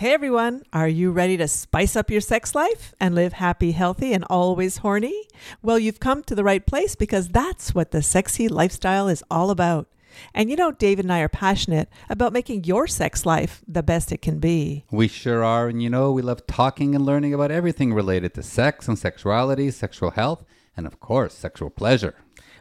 Hey everyone, are you ready to spice up your sex life and live happy, healthy, and always horny? Well, you've come to the right place because that's what the sexy lifestyle is all about. And you know, David and I are passionate about making your sex life the best it can be. We sure are. And you know, we love talking and learning about everything related to sex and sexuality, sexual health, and of course, sexual pleasure.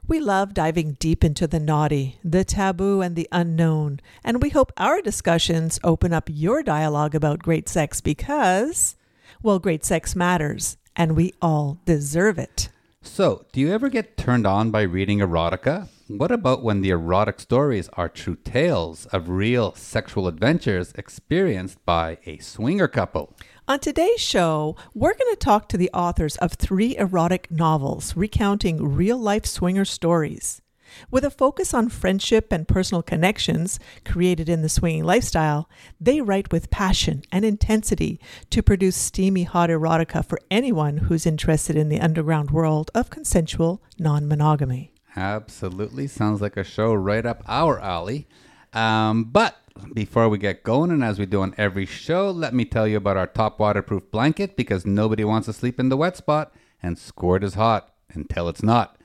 We love diving deep into the naughty, the taboo, and the unknown. And we hope our discussions open up your dialogue about great sex because, well, great sex matters, and we all deserve it. So, do you ever get turned on by reading erotica? What about when the erotic stories are true tales of real sexual adventures experienced by a swinger couple? On today's show, we're going to talk to the authors of three erotic novels recounting real life swinger stories. With a focus on friendship and personal connections created in the swinging lifestyle, they write with passion and intensity to produce steamy hot erotica for anyone who's interested in the underground world of consensual non monogamy. Absolutely. Sounds like a show right up our alley. Um, but before we get going, and as we do on every show, let me tell you about our top waterproof blanket because nobody wants to sleep in the wet spot, and squirt is hot until it's not.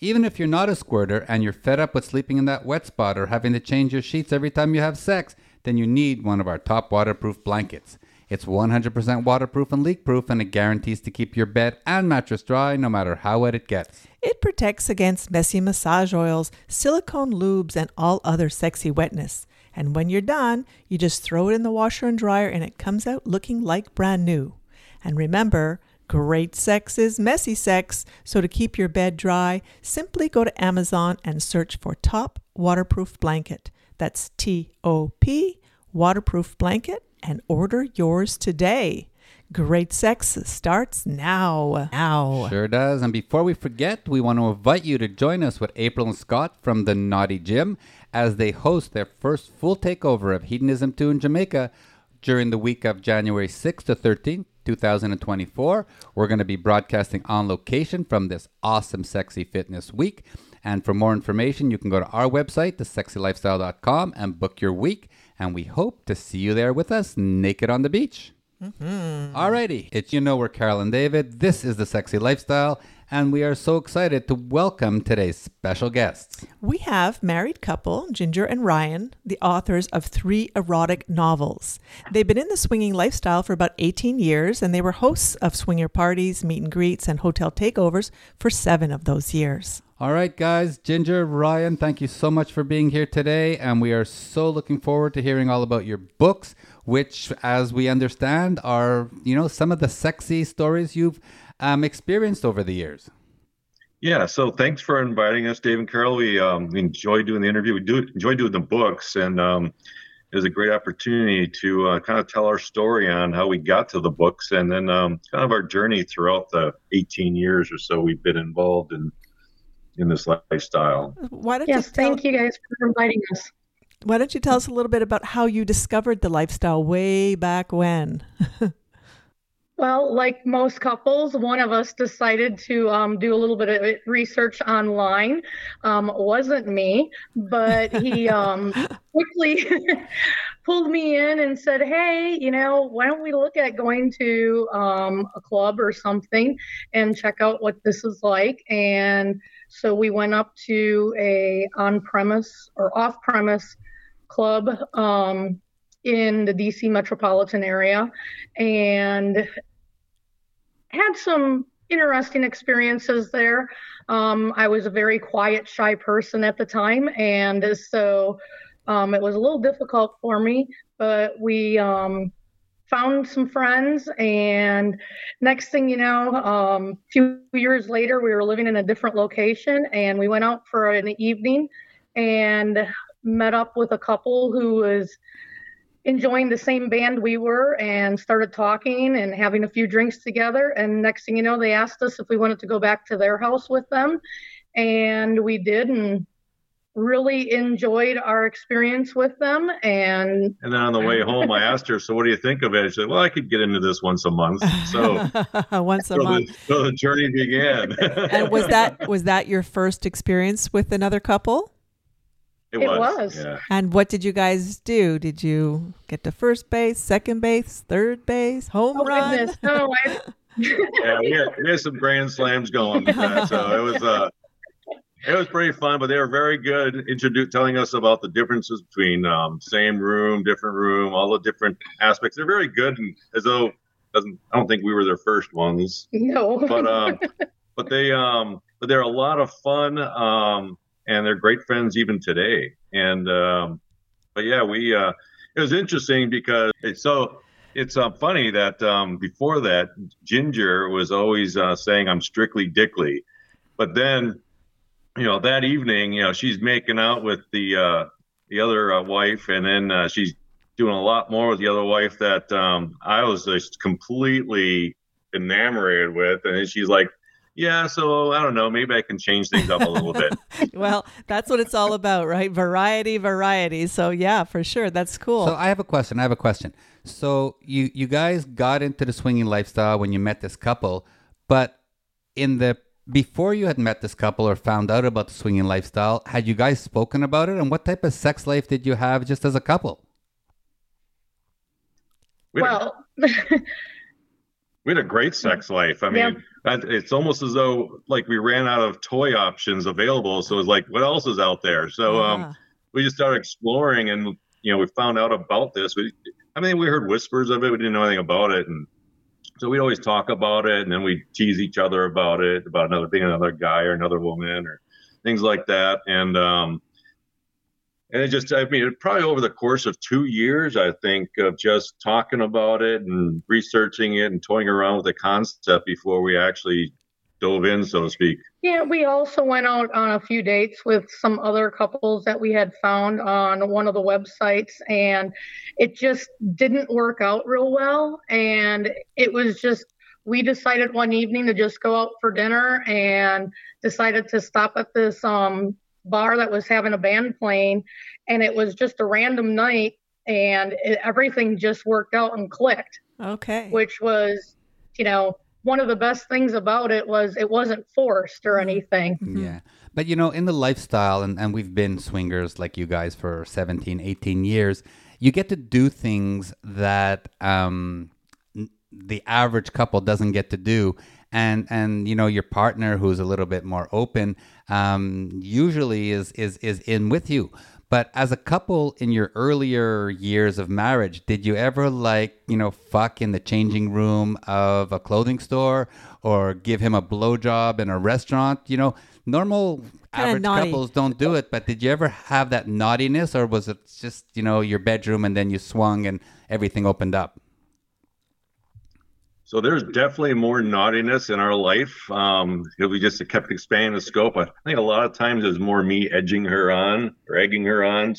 Even if you're not a squirter and you're fed up with sleeping in that wet spot or having to change your sheets every time you have sex, then you need one of our top waterproof blankets. It's 100% waterproof and leak proof, and it guarantees to keep your bed and mattress dry no matter how wet it gets. It protects against messy massage oils, silicone lubes, and all other sexy wetness. And when you're done, you just throw it in the washer and dryer and it comes out looking like brand new. And remember, great sex is messy sex. So to keep your bed dry, simply go to Amazon and search for Top Waterproof Blanket. That's T O P, waterproof blanket, and order yours today. Great sex starts now. Now. Sure does. And before we forget, we want to invite you to join us with April and Scott from the Naughty Gym as they host their first full takeover of Hedonism 2 in Jamaica during the week of January 6th to 13th. 2024. We're going to be broadcasting on location from this awesome Sexy Fitness Week. And for more information, you can go to our website, thesexylifestyle.com, and book your week. And we hope to see you there with us naked on the beach. Mm-hmm. Alrighty, it's you know we're Carol and David. This is the Sexy Lifestyle, and we are so excited to welcome today's special guests. We have married couple Ginger and Ryan, the authors of three erotic novels. They've been in the swinging lifestyle for about 18 years, and they were hosts of swinger parties, meet and greets, and hotel takeovers for seven of those years. All right, guys, Ginger, Ryan, thank you so much for being here today. And we are so looking forward to hearing all about your books, which, as we understand, are, you know, some of the sexy stories you've um, experienced over the years. Yeah, so thanks for inviting us, Dave and Carol. We, um, we enjoy doing the interview. We do enjoy doing the books, and um, it was a great opportunity to uh, kind of tell our story on how we got to the books, and then um, kind of our journey throughout the 18 years or so we've been involved in in this lifestyle. Why don't yes, you tell, thank you guys for inviting us. Why don't you tell us a little bit about how you discovered the lifestyle way back when? well, like most couples, one of us decided to um, do a little bit of research online. Um, wasn't me, but he um, quickly pulled me in and said, "Hey, you know, why don't we look at going to um, a club or something and check out what this is like?" And so we went up to a on-premise or off-premise club um, in the DC metropolitan area, and had some interesting experiences there. Um, I was a very quiet, shy person at the time, and so um, it was a little difficult for me. But we um, found some friends and next thing you know um, a few years later we were living in a different location and we went out for an evening and met up with a couple who was enjoying the same band we were and started talking and having a few drinks together and next thing you know they asked us if we wanted to go back to their house with them and we did and really enjoyed our experience with them. And and then on the way home, I asked her, "So what do you think of it?" She said, "Well, I could get into this once a month." So once a so month. The, so the journey began. and was that was that your first experience with another couple? It It was. was. Yeah. And what did you guys do? Did you get to first base, second base, third base, home oh run? goodness, no, I, yeah, we had, we had some grand slams going. with that, so it was uh, it was pretty fun. But they were very good, introdu- telling us about the differences between um, same room, different room, all the different aspects. They're very good, and as though doesn't I don't think we were their first ones, no. but um, but they um, but they're a lot of fun. Um, and they're great friends even today. And um, but yeah, we uh, it was interesting because so it's uh, funny that um, before that Ginger was always uh, saying I'm strictly Dickly, but then you know that evening you know she's making out with the uh, the other uh, wife, and then uh, she's doing a lot more with the other wife that um, I was just completely enamored with, and she's like. Yeah, so I don't know. Maybe I can change things up a little bit. well, that's what it's all about, right? Variety, variety. So yeah, for sure, that's cool. So I have a question. I have a question. So you you guys got into the swinging lifestyle when you met this couple, but in the before you had met this couple or found out about the swinging lifestyle, had you guys spoken about it? And what type of sex life did you have just as a couple? We well, we had a great sex life. I mean, that, it's almost as though like we ran out of toy options available. So it's like, what else is out there? So um, Ah. we just started exploring, and you know, we found out about this. We, I mean, we heard whispers of it. We didn't know anything about it, and so we'd always talk about it, and then we tease each other about it, about another being another guy or another woman or things like that, and um, and it just, I mean, probably over the course of two years, I think, of just talking about it and researching it and toying around with the concept before we actually dove in, so to speak. Yeah, we also went out on a few dates with some other couples that we had found on one of the websites, and it just didn't work out real well. And it was just, we decided one evening to just go out for dinner and decided to stop at this um, bar that was having a band playing. And it was just a random night, and it, everything just worked out and clicked Okay. which was, you know, one of the best things about it was it wasn't forced or anything. Yeah. But you know, in the lifestyle, and, and we've been swingers like you guys for 17, 18 years, you get to do things that um, the average couple doesn't get to do. And, and you know your partner who's a little bit more open um, usually is, is is in with you but as a couple in your earlier years of marriage, did you ever like, you know, fuck in the changing room of a clothing store or give him a blowjob in a restaurant? You know, normal average couples don't do it, but did you ever have that naughtiness or was it just, you know, your bedroom and then you swung and everything opened up? So there's definitely more naughtiness in our life. Um, we just kept expanding the scope. I think a lot of times it's more me edging her on, or egging her on.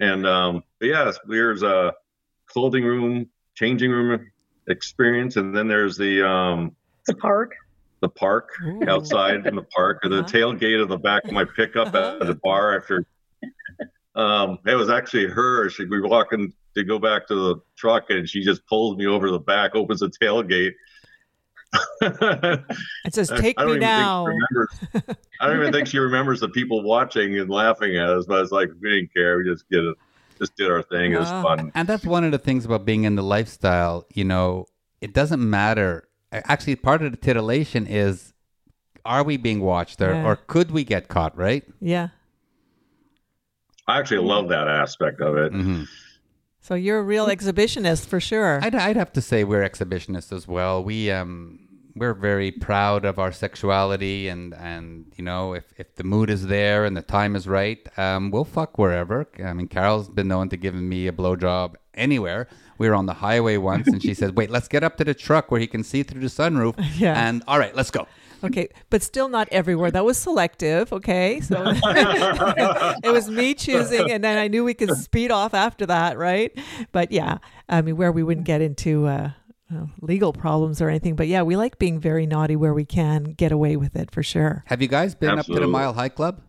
And um, but yeah, there's a clothing room, changing room experience, and then there's the um, The park. the park Ooh. outside in the park or the Uh-huh. tailgate of the back of my pickup at the bar after um it was actually her she we were walking to go back to the truck and she just pulls me over the back opens the tailgate It says, "Take I don't me even think she now." I don't even think she remembers the people watching and laughing at us, but it's like we didn't care. We just did it, just did our thing. It was Ah. fun. And that's one of the things about being in the lifestyle. You know, it doesn't matter. Actually, part of the titillation is are we being watched or, Yeah. or could we get caught, right? Yeah. I actually love that aspect of it. hmm So you're a real exhibitionist for sure. I'd, I'd have to say we're exhibitionists as well. We um we're very proud of our sexuality and and you know if, if the mood is there and the time is right, um we'll fuck wherever. I mean, Carol's been known to give me a blowjob anywhere. We were on the highway once and she said, "Wait, let's get up to the truck where he can see through the sunroof." Yeah. And all right, let's go. Okay, but still not everywhere. That was selective. Okay, so it was me choosing, and then I knew we could speed off after that, right? But yeah, I mean, where we wouldn't get into uh, uh, legal problems or anything. But yeah, we like being very naughty where we can get away with it for sure. Have you guys been up to the Mile High Club?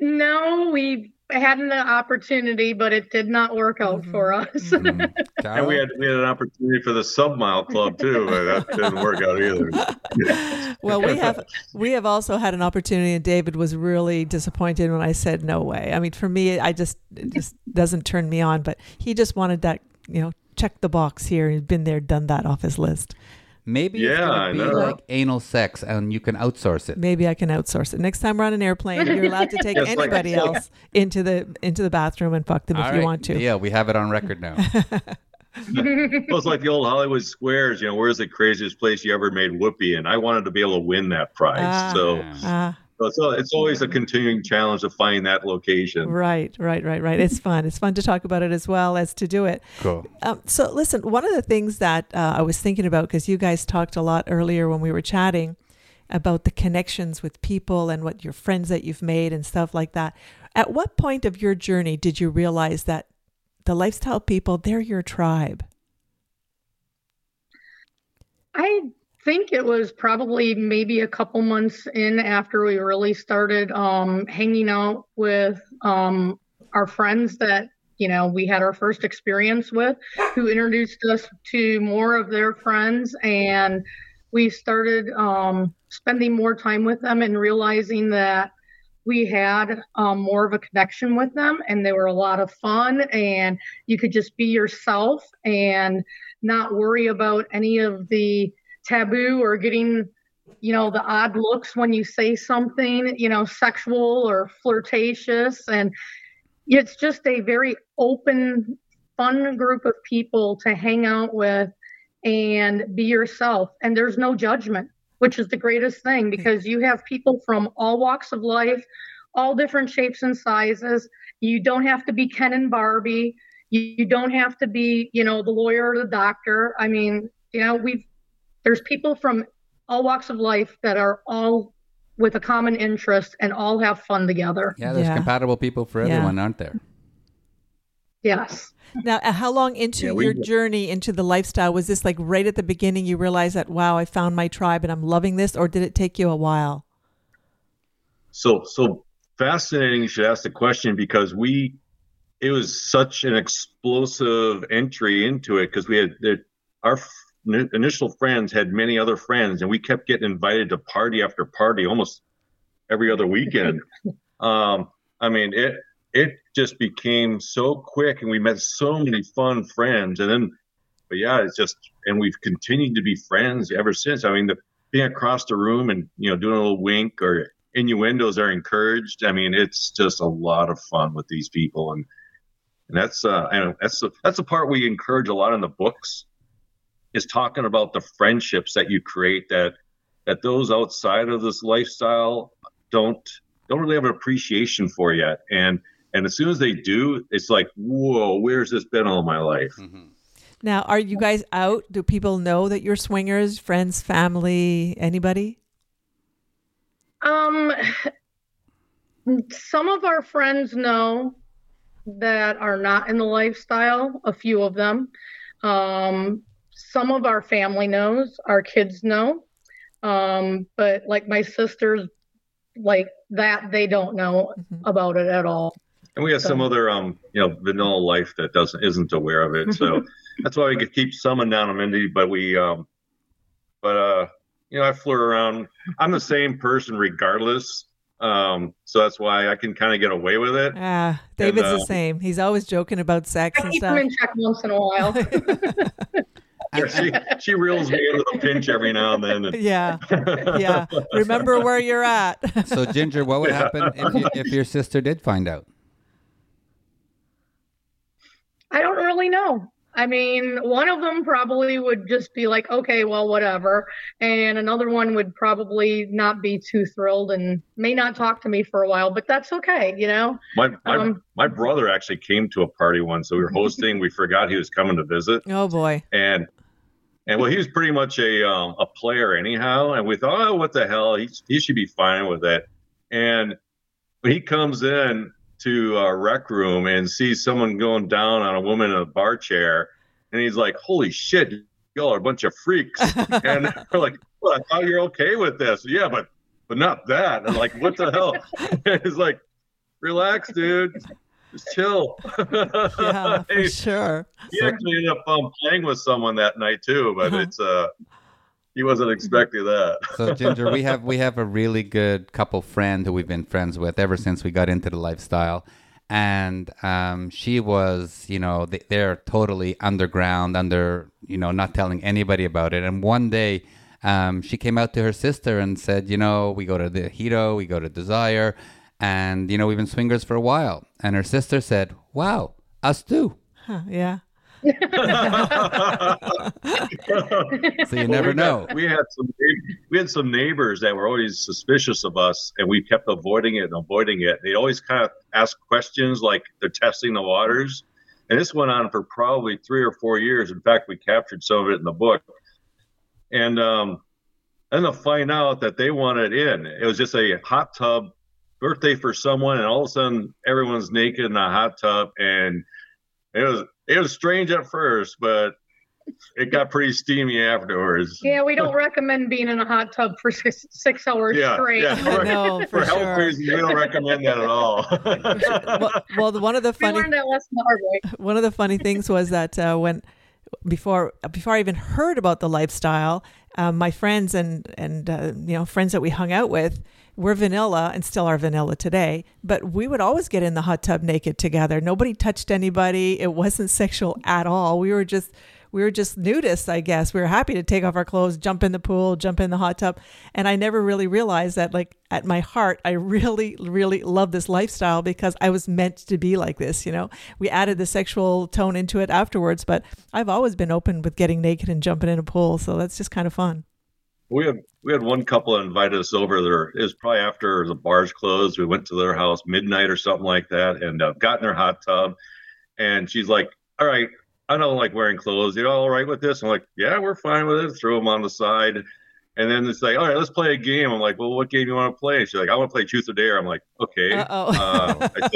No, we had an opportunity, but it did not work out Mhm. for us. Mhm. And we had we had an opportunity for the sub mile club too, but that didn't work out either. well, we have we have also had an opportunity, and David was really disappointed when I said no way. I mean, for me, I just it just doesn't turn me on. But he just wanted that, you know, check the box here. He's been there, done that off his list. Maybe it's Yeah, gonna be like anal sex, and you can outsource it. Maybe I can outsource it. Next time we're on an airplane, you're allowed to take Just like- anybody else into the into the bathroom and fuck them if All you want to. Yeah, we have it on record now. Well, it's like the old Hollywood squares. You know, where's the craziest place you ever made whoopee? And I wanted to be able to win that prize. Ah. so, Ah, so it's always a continuing challenge to find that location. right, right, right, right. It's fun. It's fun to talk about it as well as to do it. cool. Um, so, listen, one of the things that uh, I was thinking about, because you guys talked a lot earlier when we were chatting about the connections with people and what your friends that you've made and stuff like that. At what point of your journey did you realize that the lifestyle people, they're your tribe? I think it was probably maybe a couple months in after we really started um, hanging out with um, our friends that you know we had our first experience with, who introduced us to more of their friends, and we started um, spending more time with them and realizing that we had um, more of a connection with them, and they were a lot of fun, and you could just be yourself and not worry about any of the taboo or getting you know the odd looks when you say something you know sexual or flirtatious. And it's just a very open fun group of people to hang out with and be yourself. And there's no judgment which is the greatest thing hmm. because you have people from all walks of life all different shapes and sizes. You don't have to be ken and barbie. You, you don't have to be you know the lawyer or the doctor. I mean you know we've there's people from all walks of life that are all with a common interest and all have fun together. Yeah, there's Yeah. compatible people for Yeah. everyone, aren't there? Yes. Now, uh, how long into Yeah, we- your journey into the lifestyle was this? Like right at the beginning, you realized that wow, I found my tribe and I'm loving this, or did it take you a while? So so fascinating you should ask the question because we it was such an explosive entry into it because we had our f- ni- initial friends had many other friends and we kept getting invited to party after party almost every other weekend. um, I mean it it just became so quick and we met so many fun friends and then but yeah it's just and we've continued to be friends ever since. I mean the being across the room and you know doing a little wink or innuendos are encouraged. I mean, it's just a lot of fun with these people, and and that's uh, I know that's the that's the part we encourage a lot in the books, is talking about the friendships that you create that that those outside of this lifestyle don't don't really have an appreciation for yet, and and as soon as they do, it's like, whoa, where's this been all my life? Now, are you guys out? Do people know that you're swingers? Friends, family, anybody? Um, some of our friends know that are not in the lifestyle, a few of them. Um, some of our family knows, our kids know. Um, but like my sisters, like that, they don't know Mhm. about it at all. And we have some other, um, you know, vanilla life that doesn't isn't aware of it. So that's why we could keep some anonymity. But we, um, but uh, you know, I flirt around. I'm the same person regardless. Um, so that's why I can kind of get away with it. Ah, David's uh, the same. He's always joking about sex I and keep them stuff. in check once in a while. Yeah, she she reels me into the pinch every now and then. And, yeah, yeah. Remember where you're at. So, Ginger, what would Yeah. happen if, you, if your sister did find out? I don't really know. I mean, one of them probably would just be like, okay, well, whatever. And another one would probably not be too thrilled and may not talk to me for a while, but that's okay, you know? my my, Um, my brother actually came to a party once. So we were hosting. we forgot he was coming to visit. oh boy. and and well, he was pretty much a um, a player anyhow. And we thought, oh, what the hell? He he should be fine with it. And when he comes in to a rec room and sees someone going down on a woman in a bar chair, and he's like, "Holy shit, y'all are a bunch of freaks!" and we're like, "Well, I thought you're okay with this." Yeah, but but not that. And like, what the hell? it's like, relax, dude. Just chill. Yeah, for sure. he actually ended up um, playing with someone that night too, but Uh-huh. it's uh, he wasn't expecting that. So Ginger, we have we have a really good couple friend who we've been friends with ever since we got into the lifestyle, and um, she was, you know, they, they're totally underground, under, you know, not telling anybody about it. And one day, um, she came out to her sister and said, you know, we go to the Hedo, we go to Desire, and you know, we've been swingers for a while. And her sister said, "Wow, us too." Huh, yeah. So you never we know. Got, we had some we had some neighbors that were always suspicious of us, and we kept avoiding it and avoiding it. They always kind of ask questions like they're testing the waters, and this went on for probably three or four years. In fact, we captured some of it in the book, and um, then to find out that they wanted in, it was just a hot tub birthday for someone, and all of a sudden everyone's naked in a hot tub, and it was it was strange at first, but it got pretty steamy afterwards. Yeah, we don't recommend being in a hot tub for six, six hours Yeah, straight. yeah. For- No, For for health sure. reasons, we don't recommend that at all. Well, well, one of the We funny learned that hard way. one of the funny things was that uh, when before before I even heard about the lifestyle, um, my friends and and uh, you know friends that we hung out with were vanilla and still are vanilla today. But we would always get in the hot tub naked together. Nobody touched anybody. It wasn't sexual at all. We were just we were just nudists, I guess. We were happy to take off our clothes, jump in the pool, jump in the hot tub. And I never really realized that, like, at my heart, I really, really love this lifestyle because I was meant to be like this, you know? We added the sexual tone into it afterwards, but I've always been open with getting naked and jumping in a pool. So that's just kind of fun. We had we had one couple that invited us over there. It was probably after the bars closed. We went to their house midnight or something like that, and uh, got in their hot tub. And she's like, "All right, I don't like wearing clothes. You all right with this?" I'm like, "Yeah, we're fine with it." Throw them on the side. And then it's like, all right, let's play a game. I'm like, well, what game do you want to play? She's like, I want to play Truth or Dare. I'm like, okay. Uh, I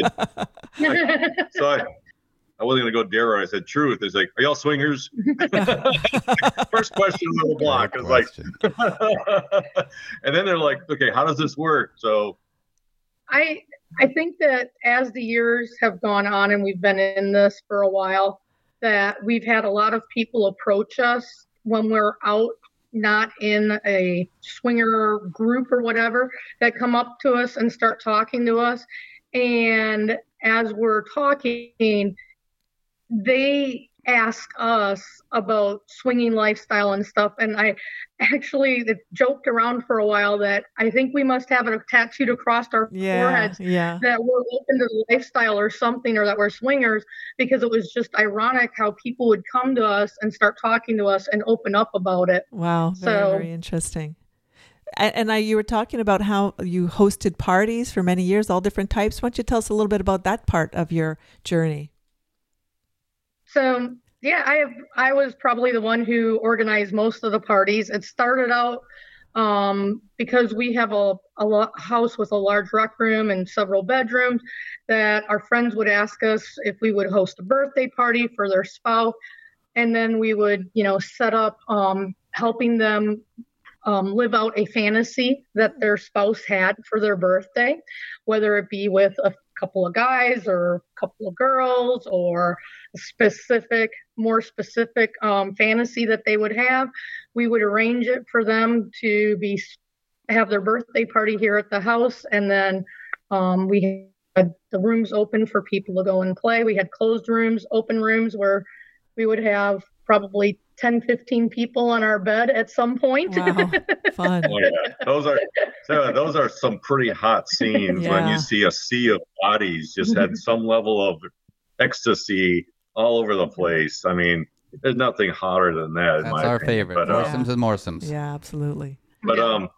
said, so I, I wasn't gonna go dare her. I said truth. It's like, are y'all swingers? First question on the block. Great It's like, and then they're like, okay, how does this work? So I I think that as the years have gone on and we've been in this for a while, that we've had a lot of people approach us when we're out, not in a swinger group or whatever, that come up to us and start talking to us. And as we're talking, they ask us about swinging lifestyle and stuff. And I actually joked around for a while that I think we must have it tattooed across our Yeah. foreheads Yeah. that we're open to lifestyle or something or that we're swingers because it was just ironic how people would come to us and start talking to us and open up about it. Wow, very, So- very interesting. And, and I, you were talking about how you hosted parties for many years, all different types. Why don't you tell us a little bit about that part of your journey? So yeah, I have I was probably the one who organized most of the parties. It started out um, because we have a, a house with a large rec room and several bedrooms that our friends would ask us if we would host a birthday party for their spouse and then we would you know set up um, helping them um, live out a fantasy that their spouse had for their birthday whether it be with a couple of guys or a couple of girls or a specific more specific um, fantasy that they would have we would arrange it for them to be have their birthday party here at the house. And then um, we had the rooms open for people to go and play. We had closed rooms open rooms where we would have probably 10 15 people on our bed at some point Wow, fun. Oh yeah, those are so those are some pretty hot scenes when you see a sea of bodies just had some level of ecstasy all over the place. I mean, there's nothing hotter than that. in That's my our opinion. favorite. But, uh, Morsems and Morsems. Yeah, absolutely. but um,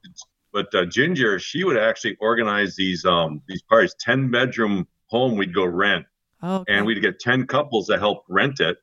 but uh, Ginger, she would actually organize these um these parties. Ten bedroom home we'd go rent, Oh, okay. and we'd get ten couples to help rent it.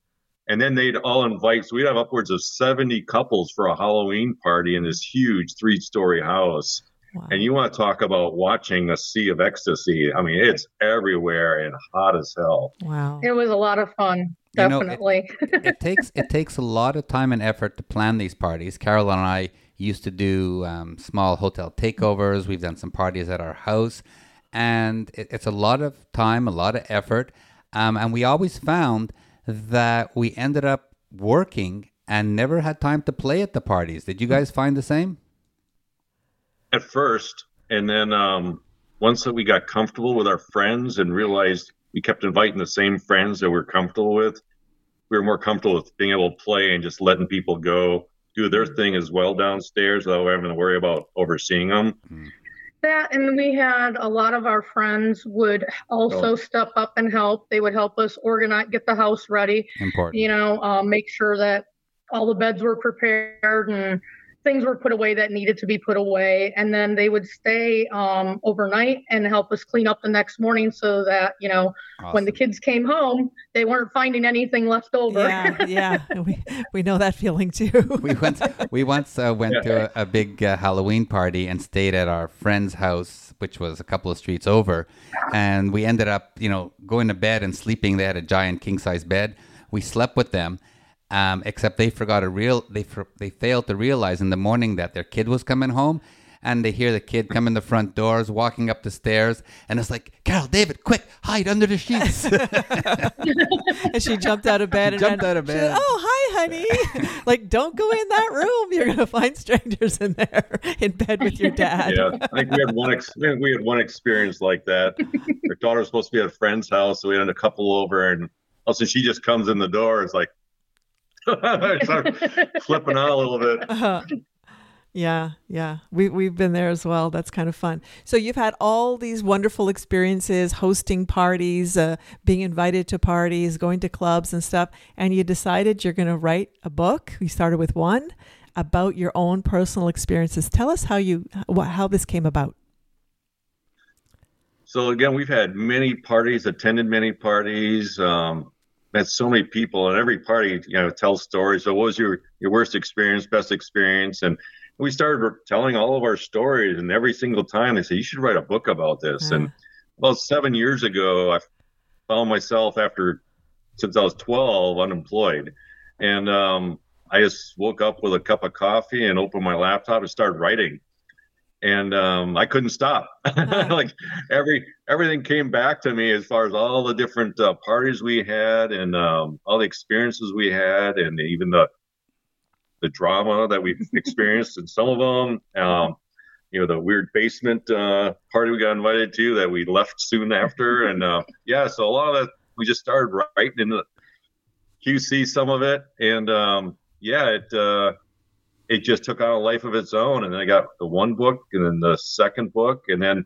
And then they'd all invite, so we'd have upwards of 70 couples for a Halloween party in this huge three story house. Wow. And you want to talk about watching a sea of ecstasy. I mean, it's everywhere and hot as hell. wow. it was a lot of fun You know, it- definitely it takes it takes a lot of time and effort to plan these parties. Carol and I used to do um, small hotel takeovers. We've done some parties at our house, and it, it's a lot of time, a lot of effort, um, and we always found that we ended up working and never had time to play at the parties. Did you guys find the same? At first, and then um, once that we got comfortable with our friends and realized we kept inviting the same friends that we are comfortable with, we were more comfortable with being able to play and just letting people go do their thing as well downstairs without having to worry about overseeing them. Mm-hmm. That and we had a lot of our friends would also oh. step up and help. They would help us organize, get the house ready. Important. You know, uh, make sure that all the beds were prepared and things were put away that needed to be put away and then they would stay um, overnight and help us clean up the next morning so that you know awesome. when the kids came home they weren't finding anything left over. Yeah yeah. We, we know that feeling too. We once we once uh, went yeah. to a, a big uh, halloween party and stayed at our friend's house which was a couple of streets over and we ended up you know going to bed and sleeping. They had a giant king size bed. We slept with them um, except they forgot a real they they failed to realize in the morning that their kid was coming home and they hear the kid come in the front doors walking up the stairs and it's like carol david quick hide under the sheets. And she jumped out of bed she and jumped ran, out of bed said, oh hi honey. Like don't go in that room. You're gonna find strangers in there in bed with your dad. Yeah i think we had one ex- we had one experience like that. Our daughter was supposed to be at a friend's house so we had a couple over and also she just comes in the door. It's like start flipping out a little bit. Uh-huh. Yeah, yeah. We we've been there as well. That's kind of fun. So you've had all these wonderful experiences hosting parties, uh, being invited to parties, going to clubs and stuff, and you decided you're going to write a book. We started with one about your own personal experiences. Tell us how you how this came about. So again, we've had many parties, attended many parties. Um, met so many people and every party you know tells stories. So what was your your worst experience best experience? And we started telling all of our stories and every single time they said you should write a book about this. Mm. and about seven years ago i found myself after since i was 12 unemployed. And um, i just woke up with a cup of coffee and opened my laptop and started writing and um, I couldn't stop. like every everything came back to me as far as all the different uh, parties we had and um, all the experiences we had, and even the the drama that we've experienced in some of them. Um, you know, the weird basement uh, party we got invited to that we left soon after, and uh, yeah, so a lot of that we just started writing in the QC some of it, and um, yeah, it uh, it just took on a life of its own. And then I got the one book and then the second book. And then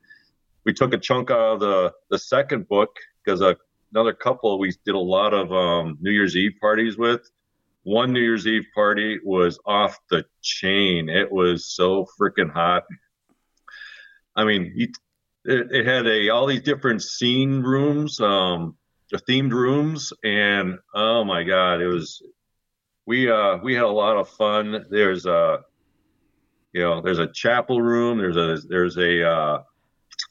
we took a chunk out of the, the second book because another couple we did a lot of um, New Year's Eve parties with. One New Year's Eve party was off the chain. It was so freaking hot. I mean, it, it, had a all these different scene rooms, um, themed rooms, and oh my god, it was we uh we had a lot of fun. There's a you know there's a chapel room. There's a there's a uh,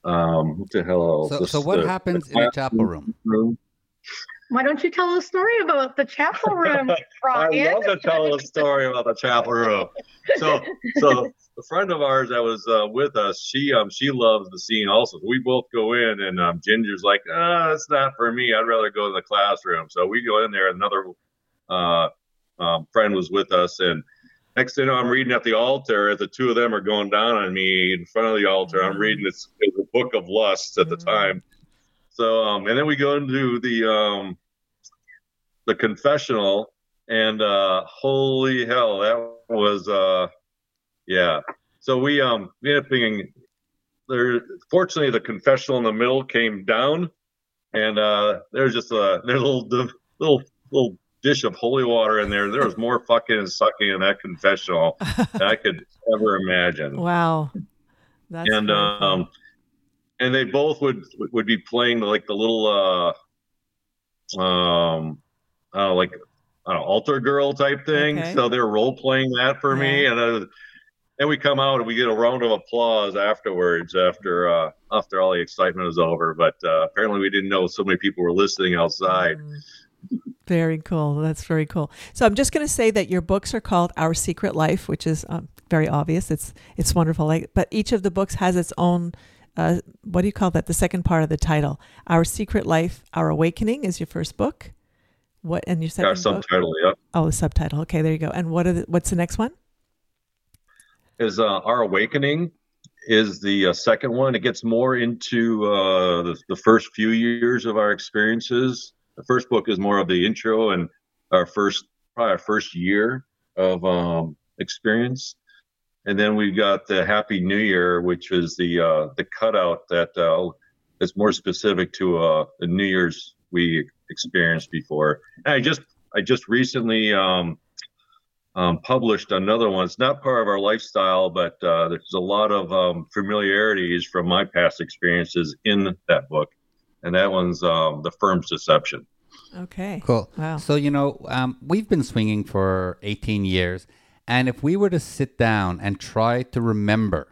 um what the hell? So, so what the, happens the in a chapel room? room? Why don't you tell a story about the chapel room, Ryan? I love to tell a story about the chapel room. So, so a friend of ours that was uh, with us, she um she loves the scene also. We both go in, and um, Ginger's like, ah, it's not for me. I'd rather go to the classroom. So we go in there. Another uh, um, friend was with us, and next thing you know, I'm reading at the altar as the two of them are going down on me in front of the altar. I'm reading this the book of lust at the mm-hmm. time. So, um, and then we go into the um, the confessional, and uh, holy hell, that was uh, yeah. So we um we ended up being there. Fortunately, the confessional in the middle came down, and uh, there's just a there's a little little little dish of holy water in there. There was more fucking and sucking in that confessional than I could ever imagine. Wow. That's and um, and they both would would be playing like the little uh um uh like uh, altar girl type thing. Okay. So they're role playing that for yeah. me, and uh, and we come out and we get a round of applause afterwards after uh after all the excitement is over. But uh, apparently we didn't know so many people were listening outside. Mm. Very cool. That's very cool. So I'm just going to say that your books are called Our Secret Life, which is um, very obvious. It's it's wonderful. Like, but each of the books has its own. Uh, what do you call that? The second part of the title, "Our Secret Life, Our Awakening," is your first book. What and your second? Our subtitle, book? Oh, the subtitle. Okay, there you go. And what are the, what's the next one? Is uh, Our Awakening is the uh, second one. It gets more into uh, the, the first few years of our experiences. The first book is more of the intro and our first, probably our first year of um, experience. And then we've got the Happy New Year, which is the uh, the cutout that uh, is more specific to uh, the New Year's we experienced before. And I just I just recently um, um, published another one. It's not part of our lifestyle, but uh, there's a lot of um, familiarities from my past experiences in that book, and that one's um, the firm's deception. Okay. Cool. Wow. So, you know, um, we've been swinging for 18 years. And if we were to sit down and try to remember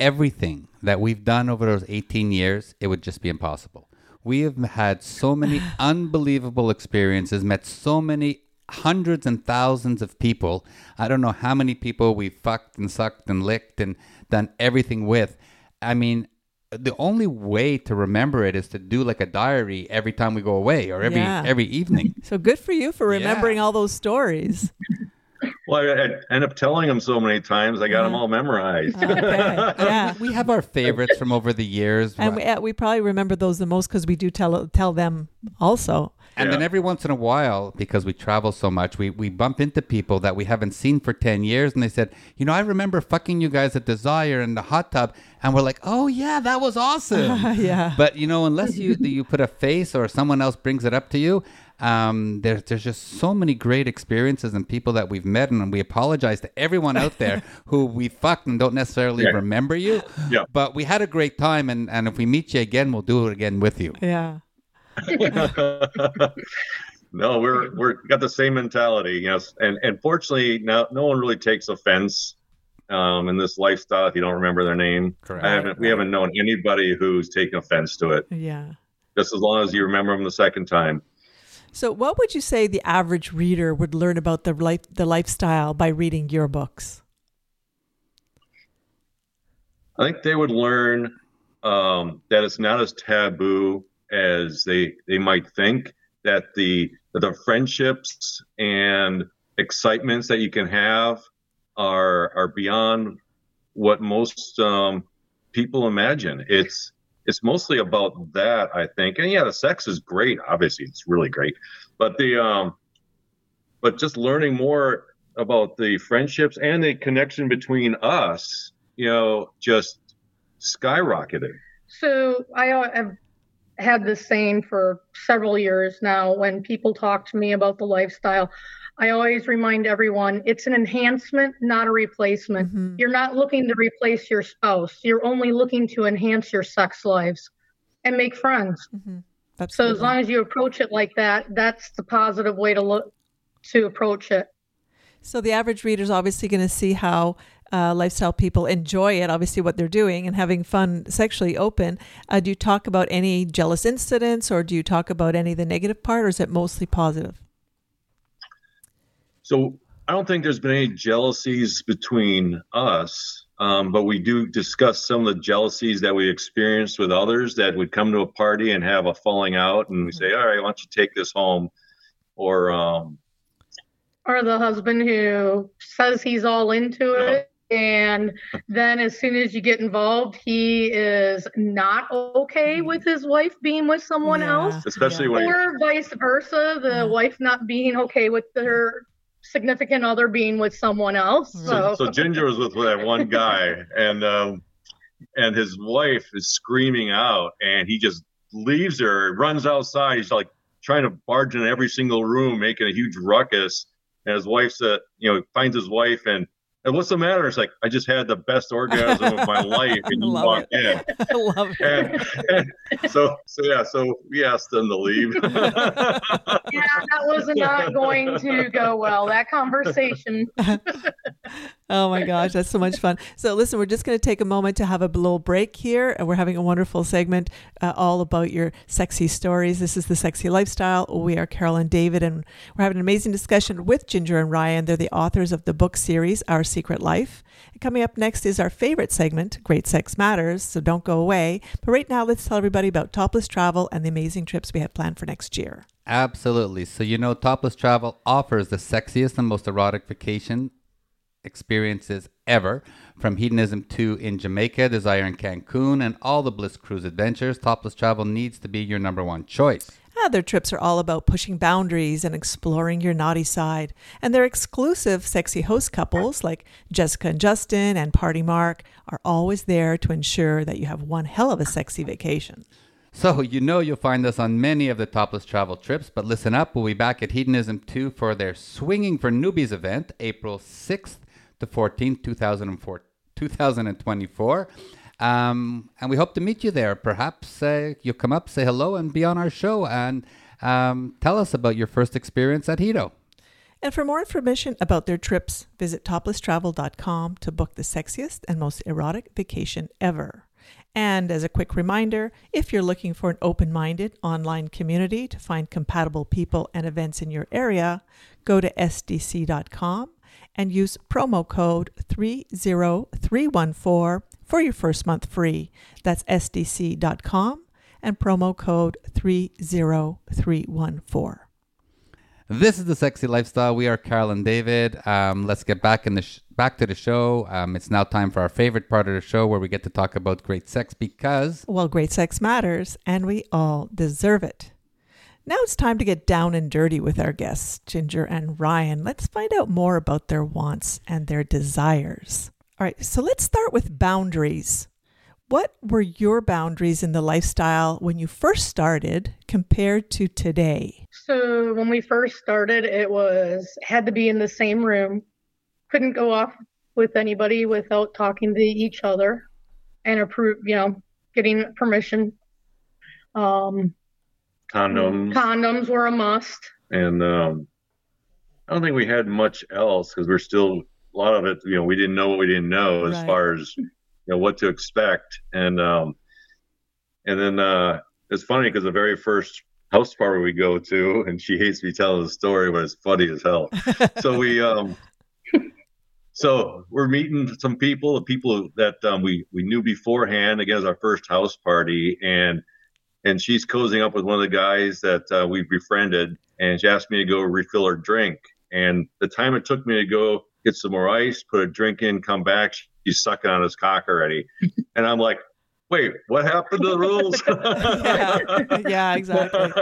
everything that we've done over those 18 years, it would just be impossible. We have had so many unbelievable experiences, met so many hundreds and thousands of people. I don't know how many people we fucked and sucked and licked and done everything with. I mean, the only way to remember it is to do like a diary every time we go away or every Yeah. every evening. So good for you for remembering Yeah. all those stories. Well, I, I end up telling them so many times, I got them all memorized. Okay. Yeah. We have our favorites from over the years. And we, uh, we probably remember those the most because we do tell tell them also. And then every once in a while, because we travel so much, we, we bump into people that we haven't seen for 10 years. And they said, You know, I remember fucking you guys at Desire in the hot tub. And we're like, Oh, yeah, that was awesome. Yeah. But, you know, unless you you put a face or someone else brings it up to you, um, there's, there's just so many great experiences and people that we've met. And we apologize to everyone out there who we fucked and don't necessarily Yeah. remember you. Yeah. But we had a great time. And, and if we meet you again, we'll do it again with you. Yeah. no, we're we're got the same mentality, yes. And and fortunately, now no one really takes offense um, in this lifestyle if you don't remember their name. Correct. I haven't we haven't known anybody who's taken offense to it. Yeah. Just as long as you remember them the second time. So, what would you say the average reader would learn about the life, the lifestyle by reading your books? I think they would learn um, that it's not as taboo as they they might think. That the the friendships and excitements that you can have are are beyond what most um, people imagine. It's it's mostly about that, I think. And yeah, the sex is great. Obviously, it's really great. But the um, but just learning more about the friendships and the connection between us, you know, just skyrocketed. So I have had this saying for several years now. When people talk to me about the lifestyle, I always remind everyone it's an enhancement, not a replacement. Mhm. You're not looking to replace your spouse. You're only looking to enhance your sex lives and make friends. Mm-hmm. So as long as you approach it like that, that's the positive way to look to approach it. So the average reader is obviously going to see how uh, lifestyle people enjoy it, obviously what they're doing and having fun sexually open. Uh, do you talk about any jealous incidents or do you talk about any of the negative part or is it mostly positive? So I don't think there's been any jealousies between us, um, but we do discuss some of the jealousies that we experienced with others that would come to a party and have a falling out, and we say, "All right, why don't you take this home?" Or um, Or the husband who says he's all into Uh-huh. it. And then, as soon as you get involved, he is not okay with his wife being with someone Yeah. else. especially Yeah. when or vice versa, the Yeah. wife not being okay with her significant other being with someone else. so, So, so Ginger was with that one guy, and um, and his wife is screaming out, and he just leaves her, runs outside. He's like trying to barge in every single room, making a huge ruckus. And his wife said, you know, finds his wife and. And what's the matter? It's like I just had the best orgasm of my life, and you walked in. I love it. And, and so, so yeah, so we asked them to leave. yeah, that was not going to go well. That conversation. Oh my gosh, that's so much fun. So, listen, we're just going to take a moment to have a little break here. And we're having a wonderful segment uh, all about your sexy stories. This is the Sexy Lifestyle. We are Carol and David, and we're having an amazing discussion with Ginger and Ryan. They're the authors of the book series, Our Secret Life. And coming up next is our favorite segment, Great Sex Matters. So, don't go away. But right now, let's tell everybody about topless travel and the amazing trips we have planned for next year. Absolutely. So, you know, Topless Travel offers the sexiest and most erotic vacation experiences ever. From Hedonism 2 in Jamaica, Desire in Cancun, and all the Bliss Cruise adventures, Topless Travel needs to be your number one choice. Ah, their trips are all about pushing boundaries and exploring your naughty side. And their exclusive sexy host couples like Jessica and Justin and Party Mark are always there to ensure that you have one hell of a sexy vacation. So, you know you'll find us on many of the topless travel trips, but listen up, we'll be back at Hedonism 2 for their Swinging for Newbies event, April 6th to 14th, 2004, 2024. Um, and we hope to meet you there. Perhaps uh, you'll come up, say hello, and be on our show and um, tell us about your first experience at Hedo. And for more information about their trips, visit toplesstravel.com to book the sexiest and most erotic vacation ever. And as a quick reminder, if you're looking for an open minded online community to find compatible people and events in your area, go to sdc.com and use promo code 30314 for your first month free. That's sdc.com and promo code 30314. This is the sexy lifestyle. We are Carol and David. Um, let's get back in the sh- back to the show. Um, it's now time for our favorite part of the show, where we get to talk about great sex because Well, great sex matters, and we all deserve it. Now it's time to get down and dirty with our guests, Ginger and Ryan. Let's find out more about their wants and their desires. All right, so let's start with boundaries. What were your boundaries in the lifestyle when you first started compared to today? So when we first started, it was had to be in the same room, couldn't go off with anybody without talking to each other and approve, you know, getting permission. Um, Condoms. condoms were a must. and um, I don't think we had much else because we're still a lot of it. You know, we didn't know what we didn't know as Right. far as you know what to expect, and um, and then uh, it's funny because the very first house party we go to, and she hates me telling the story, but it's funny as hell. so we um, so we're meeting some people, the people that um, we we knew beforehand. Again, it's our first house party, and and she's cozying up with one of the guys that uh, we befriended, and she asked me to go refill her drink. And the time it took me to go get some more ice, put a drink in, come back, she's sucking on his cock already, and I'm like, wait, what happened to the rules? Yeah, yeah, exactly.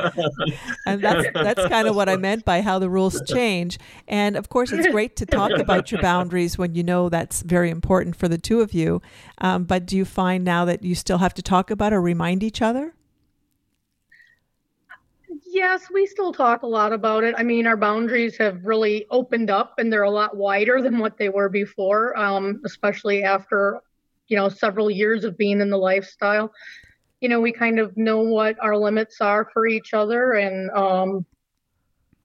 And that's that's kind of what I meant by how the rules change. And of course, it's great to talk about your boundaries when you know that's very important for the two of you. Um, but do you find now that you still have to talk about or remind each other? Yes, we still talk a lot about it. I mean, our boundaries have really opened up and they're a lot wider than what they were before, um, especially after, you know, several years of being in the lifestyle. You know, we kind of know what our limits are for each other and, um,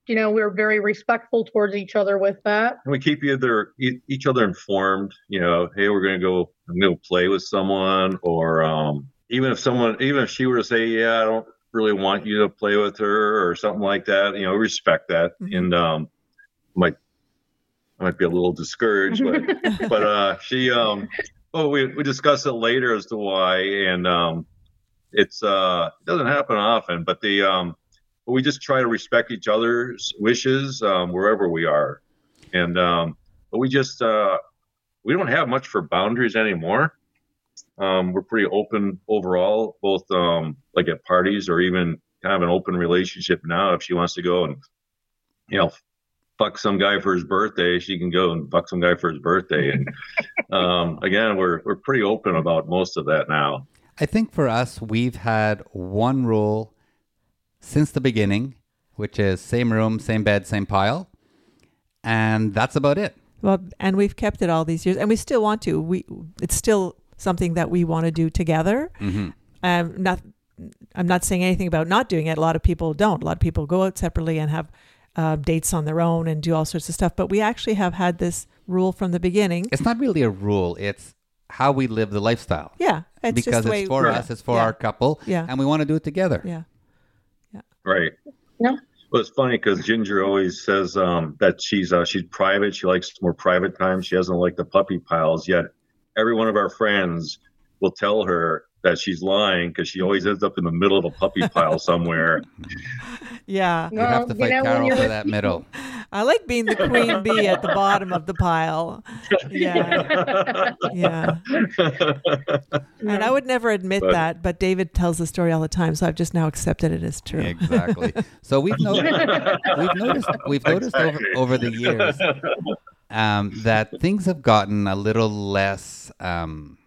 you know, we're very respectful towards each other with that. and we keep either each other informed. You know, hey, we're gonna go. I'm gonna play with someone, or um, even if someone, even if she were to say, yeah, I don't really want you to play with her, or something like that. You know, respect that, Mhm. and um, might might be a little discouraged, but but uh, she um, oh, we we discuss it later as to why, and um, it's uh, it doesn't happen often, but the um, but we just try to respect each other's wishes um, wherever we are, and um, but we just uh, we don't have much for boundaries anymore. Um, we're pretty open overall, both um, like at parties or even kind of an open relationship now. If she wants to go and you know fuck some guy for his birthday, she can go and fuck some guy for his birthday. And um, again, we're we're pretty open about most of that now. I think for us, we've had one rule since the beginning, which is same room, same bed, same pile. And that's about it. Well, and we've kept it all these years, and we still want to. We it's still something that we want to do together. hmm Um, not, I'm not saying anything about not doing it. A lot of people don't. A lot of people go out separately and have uh, dates on their own and do all sorts of stuff. But we actually have had this rule from the beginning. It's not really a rule. It's how we live the lifestyle. Yeah, it's just because way it's for yeah, us, it's for yeah, our couple, Yeah. and we want to do it together. Yeah. Right. Yeah. Well, it's funny because Ginger always says um, that she's uh, she's private. She likes more private time. She doesn't like the puppy piles. Yet every one of our friends will tell her that she's lying because she always ends up in the middle of a puppy pile somewhere. Yeah. You have to fight you know, Carol for with that middle. I like being the queen bee at the bottom of the pile. Yeah. Yeah. And I would never admit But- that, but David tells the story all the time, so I've just now accepted it as true. Exactly. So we've noticed we've noticed we've noticed over, over the years um, that things have gotten a little less um,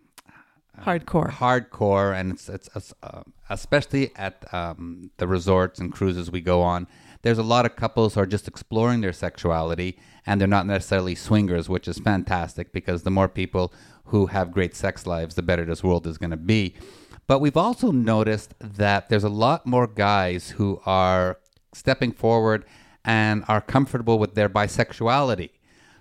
Hardcore. hardcore, and it's it's, it's uh, especially at um, the resorts and cruises we go on. There's a lot of couples who are just exploring their sexuality, and they're not necessarily swingers, which is fantastic because the more people who have great sex lives, the better this world is going to be. But we've also noticed that there's a lot more guys who are stepping forward and are comfortable with their bisexuality.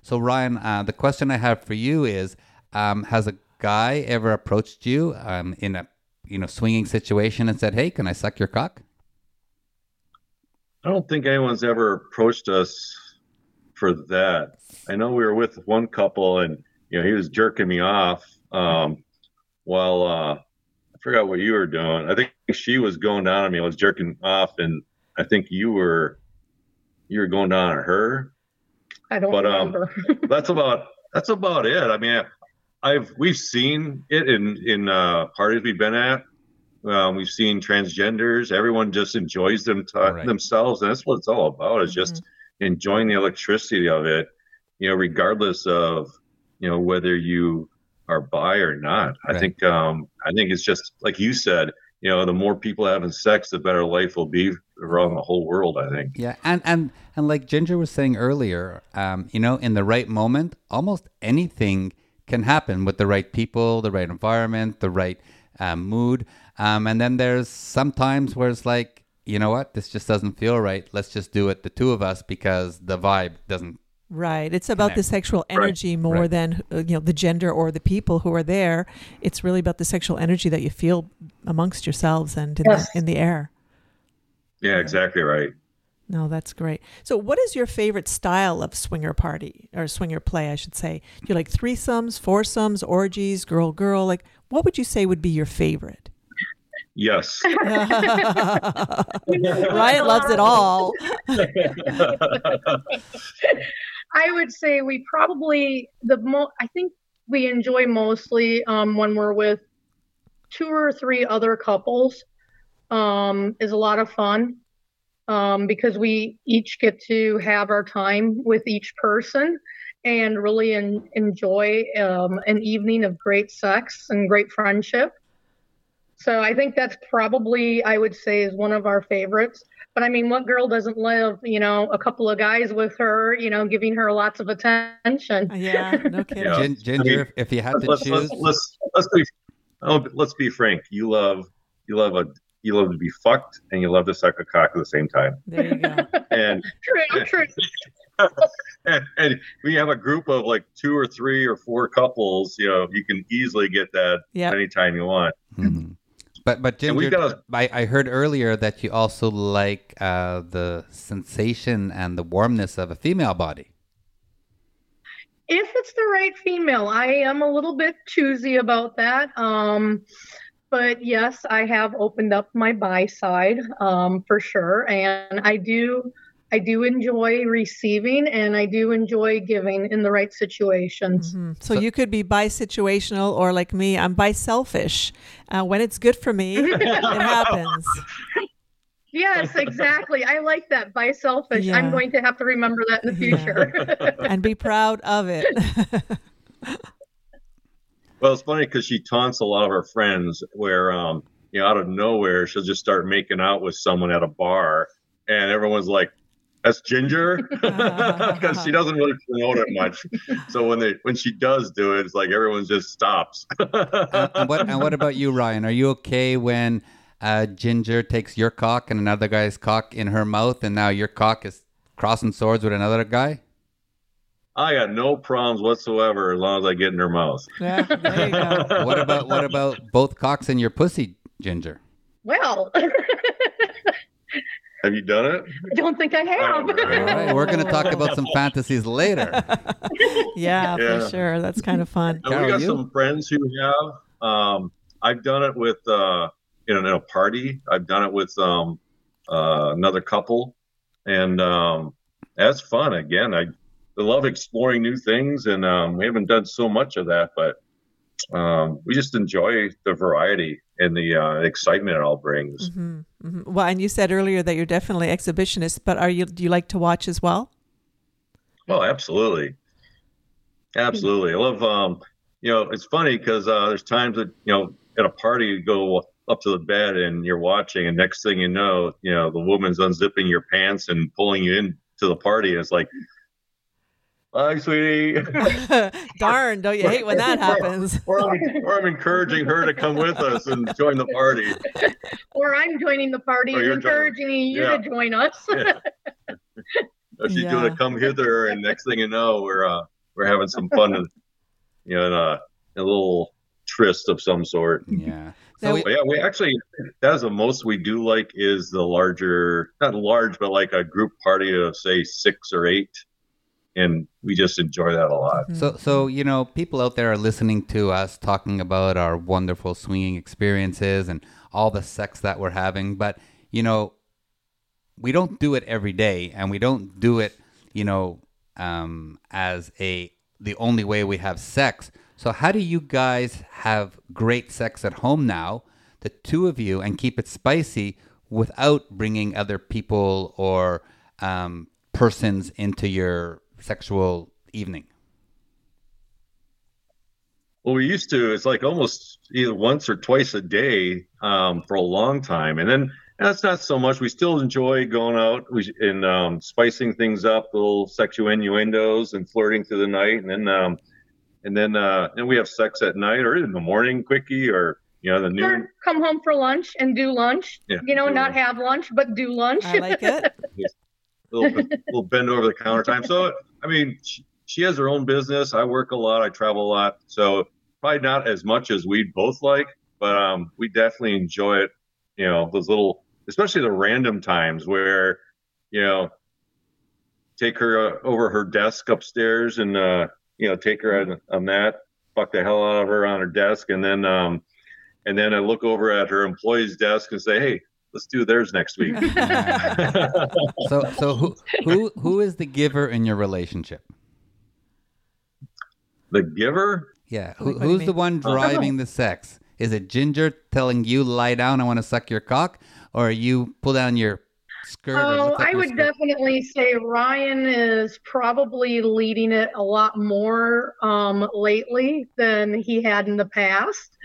So, Ryan, uh, the question I have for you is: um, Has a guy ever approached you um, in a you know swinging situation and said, "Hey, can I suck your cock?" I don't think anyone's ever approached us for that. I know we were with one couple, and you know he was jerking me off um, while uh, I forgot what you were doing. I think she was going down on me. I was jerking off, and I think you were you were going down on her. I don't But, um. That's about that's about it. I mean, I've we've seen it in in uh, parties we've been at. Um, we've seen transgenders. Everyone just enjoys them t- Right. themselves, and that's what it's all about. Is just enjoying the electricity of it. You know, regardless of you know whether you are bi or not. I think um, I think it's just like you said. You know, the more people having sex, the better life will be around the whole world. I think. Yeah, and and and like Ginger was saying earlier, um, you know, in the right moment, almost anything can happen with the right people, the right environment, the right um, mood. Um, and then there's sometimes where it's like, you know what, this just doesn't feel right. Let's just do it, the two of us, because the vibe doesn't. Right. It's about the sexual energy more Right. than uh, you know the gender or the people who are there. It's really about the sexual energy that you feel amongst yourselves and in, Yes. the, in the air. Yeah, exactly right. No, that's great. So, what is your favorite style of swinger party or swinger play? I should say. Do you like threesomes, foursomes, orgies, girl, girl? Like, what would you say would be your favorite? Yes. Ryan loves it all. I would say we probably the most, I think we enjoy mostly um, when we're with two or three other couples. Um, is a lot of fun um, because we each get to have our time with each person and really en- enjoy um, an evening of great sex and great friendship. So I think that's probably I would say is one of our favorites. But I mean, what girl doesn't love, you know, a couple of guys with her, you know, giving her lots of attention? Yeah, no kidding. Yeah. Gin- Ginger, I mean, if you had to let's, choose, let's, let's let's be oh, let's be frank. You love you love a you love to be fucked and you love to suck a cock at the same time. There you go. And True, true. and, and we have a group of like two or three or four couples. You know, you can easily get that Yep. anytime you want. Mhm. but but And we've Ginger, got a- I, I heard earlier that you also like uh, the sensation and the warmness of a female body. If it's the right female, I am a little bit choosy about that. Um, but yes, I have opened up my bi side um, for sure, and I do. I do enjoy receiving, and I do enjoy giving in the right situations. Mhm. So, you could be bi-situational, or like me, I'm bi-selfish. Uh, when it's good for me, it happens. Yes, exactly. I like that. Bi selfish, Yeah. I'm going to have to remember that in the Yeah. future. and be proud of it. Well, it's funny because she taunts a lot of her friends where, um, you know, out of nowhere, she'll just start making out with someone at a bar, and everyone's like, "That's Ginger," because she doesn't really promote it much. So when they when she does do it, it's like everyone just stops. and, and what and what about you, Ryan? Are you okay when uh, Ginger takes your cock and another guy's cock in her mouth, and now your cock is crossing swords with another guy? I got no problems whatsoever as long as I get in her mouth. Yeah, there you go. what about what about both cocks and your pussy, Ginger? Well, Have you done it? I don't think I have. All right, we're going to talk about some fantasies later. Yeah, Yeah. for sure. That's kind of fun. Now, Carol, we got you? some friends who have. Um, I've done it with uh, in, a, in a party. I've done it with um, uh, another couple, and um, that's fun. Again, I, I love exploring new things, and um, we haven't done so much of that, but um, we just enjoy the variety and the uh, excitement it all brings. hmm hmm Well, and you said earlier that you're definitely exhibitionist, but are you? Do you like to watch as well? Oh, absolutely, absolutely. I love. Um, you know, it's funny because uh, there's times that you know at a party you go up to the bed and you're watching, and next thing you know, you know the woman's unzipping your pants and pulling you into the party. And it's like, "Hi, sweetie," Darn! Don't you hate when that happens? or, I'm, or I'm encouraging her to come with us and join the party. or I'm joining the party and you're encouraging you Yeah. to join us. Yeah. So she's Yeah. going to come hither, and next thing you know, we're uh, we're having some fun, and you know, in a, a little tryst of some sort. Yeah. So we, yeah, we actually that's the most we do like is the larger, not large, but like a group party of say six or eight, and we just enjoy that a lot. So, so you know, people out there are listening to us talking about our wonderful swinging experiences and all the sex that we're having, but you know, we don't do it every day, and we don't do it, you know, um, as a the only way we have sex. So, how do you guys have great sex at home now, the two of you, and keep it spicy without bringing other people or um, persons into your sexual evening? Well, we used to. It's like almost either once or twice a day um, for a long time, and then that's not so much. We still enjoy going out we, and um, spicing things up, little sexual innuendos and flirting through the night, and then um, and then uh, and we have sex at night or in the morning, quickie, or you know the noon. Or come home for lunch and do lunch. Yeah, you know, not lunch. have lunch, but do lunch. I like it. little, little bend over the counter time. So, I mean, she, she has her own business. I work a lot. I travel a lot. So, probably not as much as we'd both like, but um, we definitely enjoy it. You know, those little, especially the random times where, you know, take her uh, over her desk upstairs and, uh, you know, take her on, on that, fuck the hell out of her on her desk. And then, um, and then I look over at her employee's desk and say, hey, let's do theirs next week. So, so who who who is the giver in your relationship? the giver Yeah, who, who's the one driving the sex? Is it Ginger telling you lie down, I want to suck your cock, or you pull down your skirt? Oh, I would skirt? definitely say Ryan is probably leading it a lot more um, lately than he had in the past.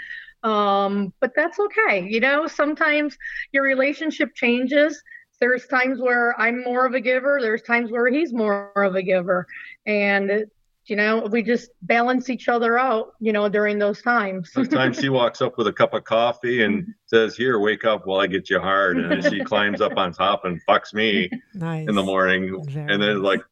Um, but that's okay. You know, sometimes your relationship changes. There's times where I'm more of a giver, there's times where he's more of a giver. And, you know, we just balance each other out, you know, during those times. Sometimes she walks up with a cup of coffee and says, "Here, wake up while I get you hard," and she climbs up on top and fucks me Nice. in the morning, Very and then like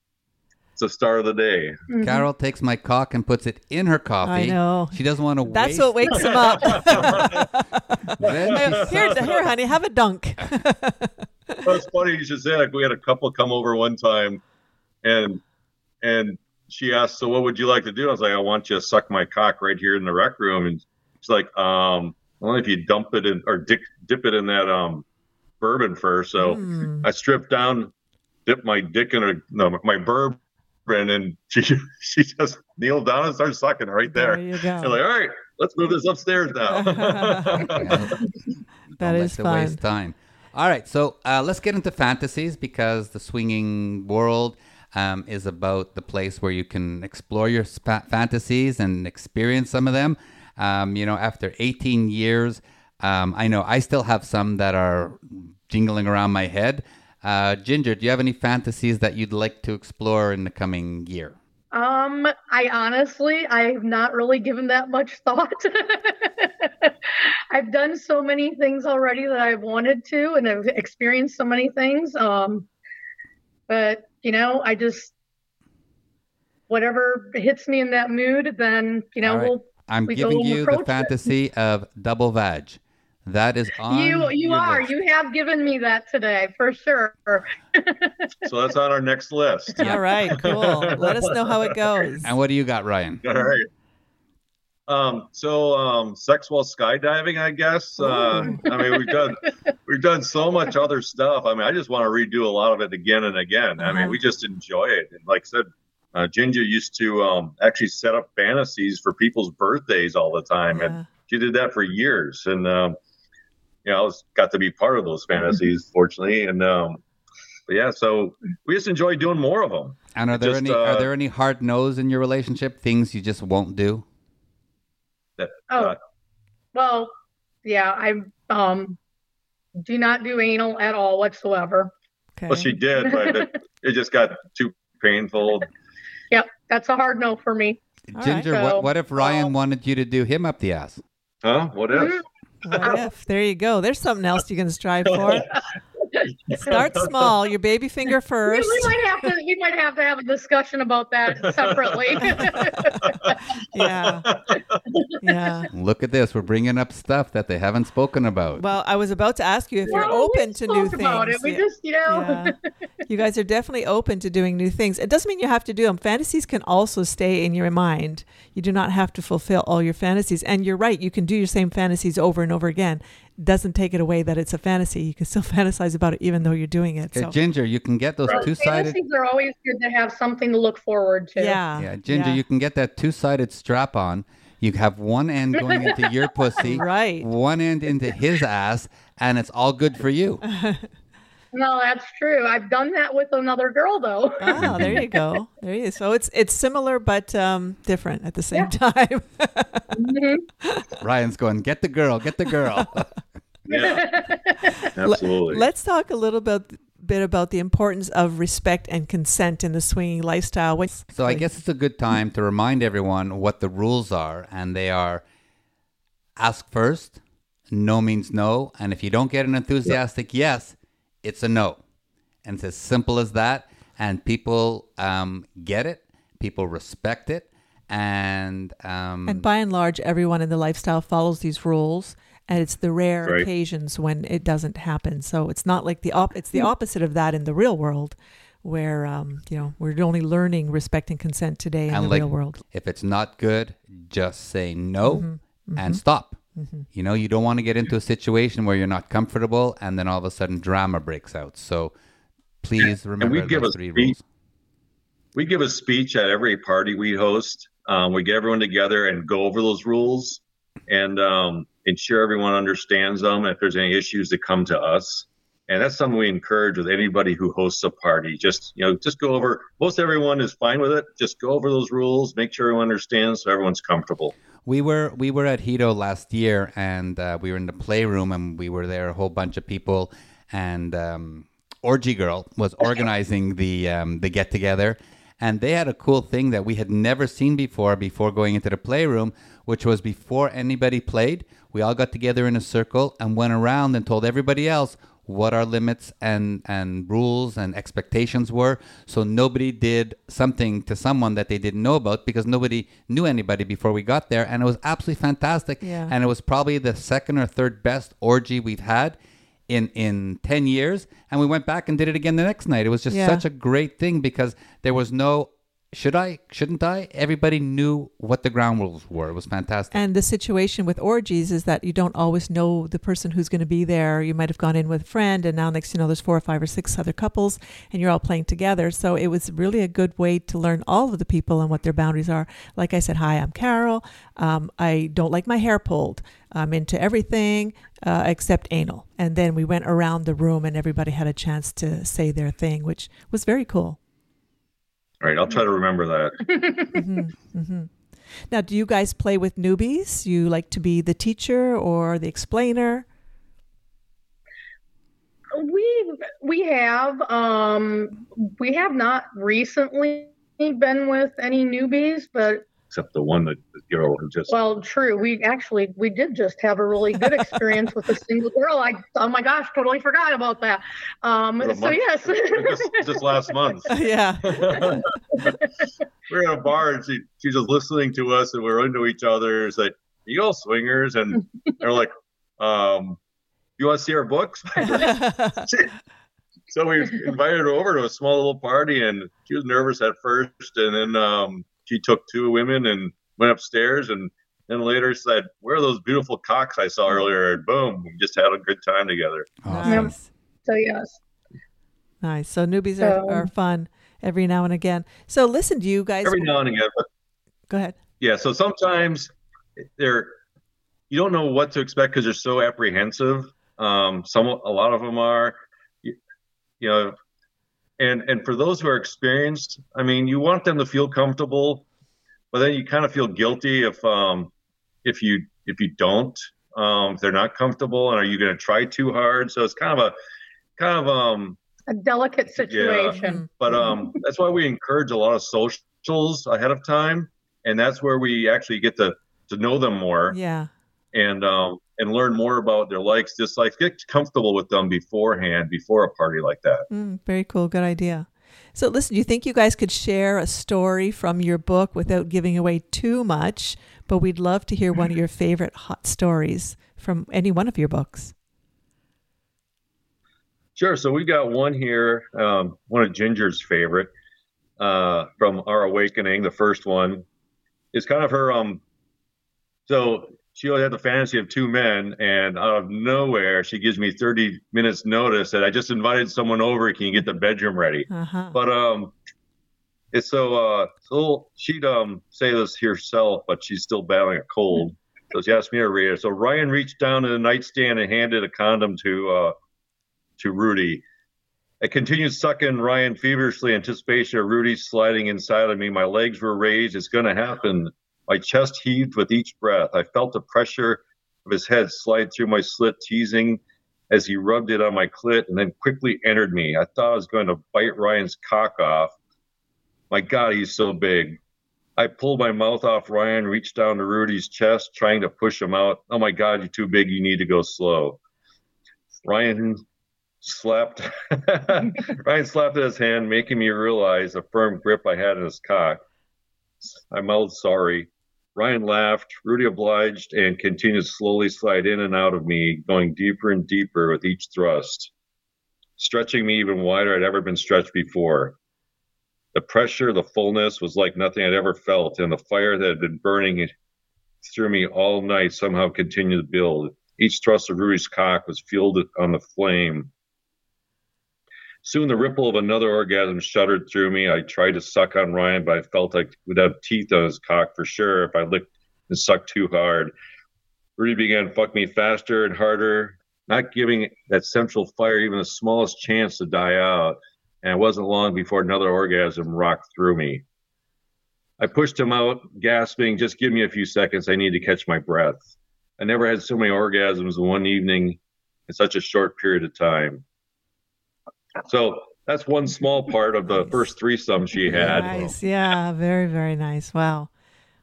it's the star of the day. Mhm. Carol takes my cock and puts it in her coffee. I know. She doesn't want to That's waste. what wakes him up. Then she here, sucks here, honey, have a dunk. Well, it's funny you should say that. We had a couple come over one time, and and she asked, "So what would you like to do?" I was like, "I want you to suck my cock right here in the rec room." And she's like, "Um, only if you dump it in or dip, dip it in that um bourbon first. So Mm. I stripped down, dipped my dick in her, no, my bourbon, and she she just kneeled down and started sucking right there. There you go. I'm like, all right, let's move this upstairs now. that Don't is fun. waste time. All right, so uh, let's get into fantasies because the swinging world um, is about the place where you can explore your spa- fantasies and experience some of them. Um, you know, after 18 years, um, I know I still have some that are jingling around my head. Uh, Ginger, do you have any fantasies that you'd like to explore in the coming year? Um, I honestly, I've not really given that much thought. I've done so many things already that I've wanted to, and I've experienced so many things. Um, but you know, I just, whatever hits me in that mood, then you know right. we'll. I'm we giving you the approach it. fantasy of double vag. That is on. You you are list. you have given me that today for sure. So that's on our next list. All right, cool. Let us know how it goes. And what do you got, Ryan? All right. Um, so um, sex while skydiving, I guess. Uh, I mean, we've done we've done so much other stuff. I mean, I just want to redo a lot of it again and again. I Uh-huh. mean, we just enjoy it. And like I said, uh, Ginger used to um, actually set up fantasies for people's birthdays all the time, and she did that for years. And um, you know, I was got to be part of those fantasies, fortunately. And um, but yeah, so we just enjoy doing more of them. And are there Just, any are uh, there any hard no's in your relationship? Things you just won't do? That, Oh, uh, well, yeah, I um do not do anal at all whatsoever. Okay. well, she did, but it, it just got too painful. Yep, that's a hard no for me. All right. Ginger, So, what, what if Ryan um, wanted you to do him up the ass? Huh? What if? What if? There you go. There's something else you can strive oh, for. Start small. Your baby finger first. we might have to we might have to have a discussion about that separately. Yeah. Yeah. Look at this. We're bringing up stuff that they haven't spoken about. Well, I was about to ask you if you're open to new spoke about things. It. We Yeah. just, you know, Yeah. You guys are definitely open to doing new things. It doesn't mean you have to do them. Fantasies can also stay in your mind. You do not have to fulfill all your fantasies. And you're right, you can do your same fantasies over and over again. Doesn't take it away that it's a fantasy. You can still fantasize about it even though you're doing it. Okay, So Ginger, you can get those two sided. fantasies are always good to have something to look forward to. yeah. Yeah, Ginger, yeah. you can get that two sided strap on. You have one end going into your pussy, Right. one end into his ass, and it's all good for you. No, that's true. I've done that with another girl though. Oh, there you go. There you go. So it's it's similar but um, different at the same time. Ryan's going, get the girl, get the girl. Yeah, absolutely. Let's talk a little bit bit about the importance of respect and consent in the swinging lifestyle. What- So I guess it's a good time to remind everyone what the rules are, and they are ask first, no means no, and if you don't get an enthusiastic yes, it's a no. And it's as simple as that, and people um, get it, people respect it, and um, And by and large, everyone in the lifestyle follows these rules, and it's the rare Right. occasions when it doesn't happen. So it's not like the op- it's the opposite of that in the real world, where um, you know we're only learning respect and consent today in and the like real world. if it's not good, just say no Mm-hmm. and stop. You know, you don't want to get into a situation where you're not comfortable, and then all of a sudden drama breaks out. So please remember we give those a three speech- rules. we give a speech at every party we host. Um, we get everyone together and go over those rules and um, ensure everyone understands them. If there's any issues that come to us, and that's something we encourage with anybody who hosts a party. Just you know, just go over. Most everyone is fine with it. Just go over those rules. Make sure everyone understands, so everyone's comfortable. We were we were at Hedo last year, and uh, we were in the playroom, and we were there a whole bunch of people, and um, Orgy Girl was organizing the um, the get together, and they had a cool thing that we had never seen before. Before going into the playroom, which was before anybody played, we all got together in a circle and went around and told everybody else what our limits and and rules and expectations were. So nobody did something to someone that they didn't know about because nobody knew anybody before we got there. And it was absolutely fantastic. Yeah. and it was probably the second or third best orgy we've had in in 10 years. And we went back and did it again the next night. It was just Yeah. such a great thing because there was no should I shouldn't I everybody knew what the ground rules were it was fantastic And the situation with orgies is that you don't always know the person who's going to be there. You might have gone in with a friend, and now next you know there's four or five or six other couples, and you're all playing together. So it was really a good way to learn all of the people and what their boundaries are. Like I said, hi, I'm Carol. Um, I don't like my hair pulled. I'm into everything uh, except anal. And then we went around the room, and everybody had a chance to say their thing, which was very cool. All right, I'll try to remember that. Now, do you guys play with newbies? You like to be the teacher or the explainer? We we have um we have not recently been with any newbies, but except the one that the girl who just. Well, true. We actually we did just have a really good experience with a single girl. I oh my gosh, totally forgot about that. Um, so month, yes, just, just last month. yeah. we are at a bar and she she's just listening to us and we're into each other. It's like, you all swingers, and they're like, um, you want to see our books? so we invited her over to a small little party, and she was nervous at first, and then um, she took two women and went upstairs, and then later said, "Where are those beautiful cocks I saw earlier?" And boom, we just had a good time together. nice. so yes. Nice. So newbies So- are, are fun every now and again. So listen, do you guys Every now and again, but go ahead? yeah. So sometimes they're you don't know what to expect because they're so apprehensive. Um, some a lot of them are, you, you know, and and for those who are experienced, I mean, you want them to feel comfortable, but then you kind of feel guilty if um if you if you don't um if they're not comfortable and are you going to try too hard? So it's kind of a kind of um A delicate situation. Yeah. but um, that's why we encourage a lot of socials ahead of time, and that's where we actually get to to know them more Yeah. And um, and learn more about their likes, dislikes. Get comfortable with them beforehand, before a party like that. Mm, very cool. Good idea. So, listen, do you think you guys could share a story from your book without giving away too much? But we'd love to hear one of your favorite hot stories from any one of your books. Sure. So we've got one here, um, one of Ginger's favorite uh, from Our Awakening. The first one is kind of her. Um, so she always had the fantasy of two men, and out of nowhere, she gives me 30 minutes notice that I just invited someone over. Can you get the bedroom ready? Uh huh. But um, it's so uh, so she'd um say this herself, but she's still battling a cold. So she asked me to read it. So Ryan reached down to the nightstand and handed a condom to uh to Rudy. I continued sucking Ryan feverishly, anticipation of Rudy sliding inside of me. My legs were raised. It's going to happen. My chest heaved with each breath. I felt the pressure of his head slide through my slit, teasing as he rubbed it on my clit and then quickly entered me. I thought I was going to bite Ryan's cock off. My God, he's so big. I pulled my mouth off Ryan, reached down to Rudy's chest, trying to push him out. Oh my God, you're too big. You need to go slow. Ryan slapped Ryan slapped his hand, making me realize the firm grip I had in his cock. I mouthed sorry. Ryan laughed. Rudy obliged and continued to slowly slide in and out of me, going deeper and deeper with each thrust, stretching me even wider I'd ever been stretched before. The pressure, the fullness was like nothing I'd ever felt, and the fire that had been burning through me all night somehow continued to build. Each thrust of Rudy's cock was fueled on the flame. Soon the ripple of another orgasm shuddered through me. I tried to suck on Ryan, but I felt like I would have teeth on his cock for sure if I licked and sucked too hard. Rudy began to fuck me faster and harder, not giving that central fire even the smallest chance to die out. And it wasn't long before another orgasm rocked through me. I pushed him out, gasping, just give me a few seconds. I need to catch my breath. I never had so many orgasms in one evening in such a short period of time. So that's one small part of the Nice. first threesome she had. Nice. Yeah. Very, very nice. Wow.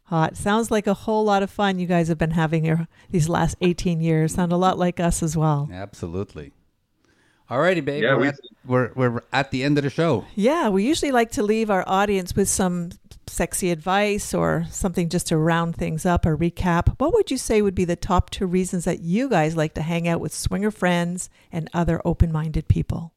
Hot. Sounds like a whole lot of fun you guys have been having here these last 18 years. Sound a lot like us as well. Absolutely. Alrighty, babe. Yeah, we're, we- at, we're we're at the end of the show. Yeah, we usually like to leave our audience with some sexy advice or something just to round things up or recap. What would you say would be the top two reasons that you guys like to hang out with swinger friends and other open minded people?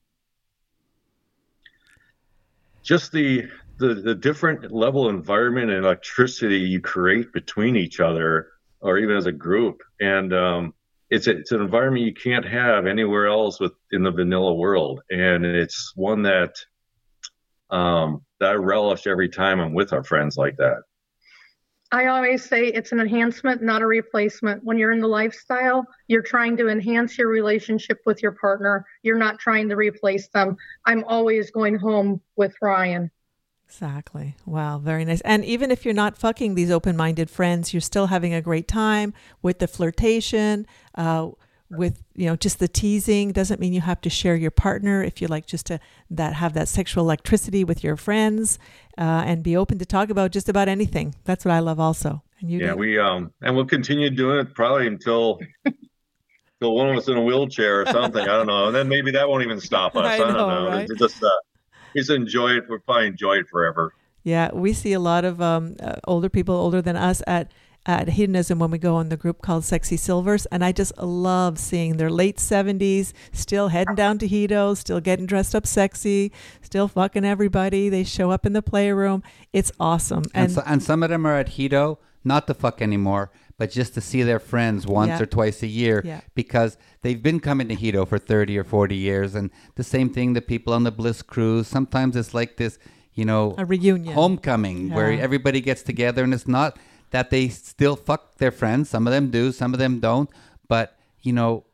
Just the, the the different level of environment and electricity you create between each other, or even as a group, and um, it's it's an environment you can't have anywhere else with in the vanilla world, and it's one that um, that I relish every time I'm with our friends like that. I always say it's an enhancement, not a replacement. When you're in the lifestyle, you're trying to enhance your relationship with your partner. You're not trying to replace them. I'm always going home with Ryan. Exactly. Wow, very nice. And even if you're not fucking these open minded friends, you're still having a great time with the flirtation, uh, with you know just the teasing doesn't mean you have to share your partner if you like just to that have that sexual electricity with your friends uh, and be open to talk about just about anything. That's what i love also. And you yeah do. we um and we'll continue doing it probably until until one of us in a wheelchair or something. I don't know. And then maybe that won't even stop us i, know, I don't know right? just uh, just enjoy it we'll probably enjoy it forever. Yeah we see a lot of um, uh, older people older than us at at Hedonism when we go on the group called Sexy Silvers. And I just love seeing their late 70s, still heading down to Hedo, still getting dressed up sexy, still fucking everybody. They show up in the playroom. It's awesome. And, and, so, and some of them are at Hedo, not to fuck anymore, but just to see their friends once yeah. or twice a year yeah. because they've been coming to Hedo for 30 or 40 years. And the same thing, the people on the Bliss cruise, sometimes it's like this, you know, a reunion, homecoming yeah. where everybody gets together and it's not that they still fuck their friends. Some of them do, some of them don't. But, you know,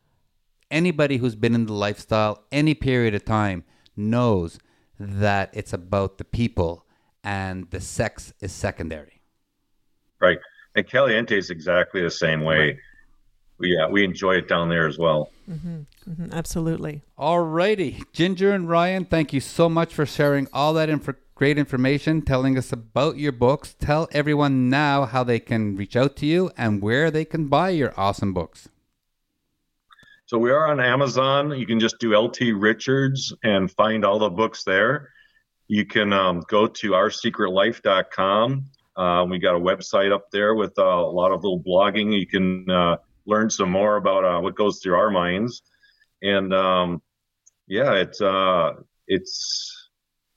anybody who's been in the lifestyle any period of time knows that it's about the people and the sex is secondary. Right. And Caliente is exactly the same way. Right. Yeah, we enjoy it down there as well. Mm-hmm. Mm-hmm. Absolutely. All righty. Ginger and Ryan, thank you so much for sharing all that information great information telling us about your books. Tell everyone now how they can reach out to you and where they can buy your awesome books. So we are on Amazon. You can just do LT Richards and find all the books there. You can um, go to oursecretlife.com. Uh, we got a website up there with uh, a lot of little blogging. You can uh, learn some more about uh, what goes through our minds. And um, yeah, it's uh, it's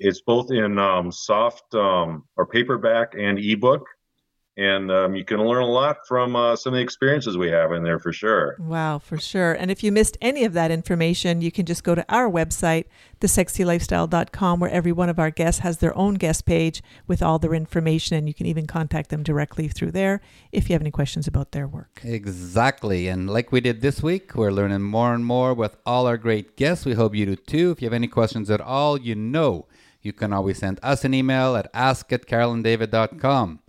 it's both in um, soft um, or paperback and ebook. And um, you can learn a lot from uh, some of the experiences we have in there for sure. Wow, for sure. And if you missed any of that information, you can just go to our website, thesexylifestyle.com, where every one of our guests has their own guest page with all their information. And you can even contact them directly through there if you have any questions about their work. Exactly. And like we did this week, we're learning more and more with all our great guests. We hope you do too. If you have any questions at all, you know you can always send us an email at ask at carolanddavid.com.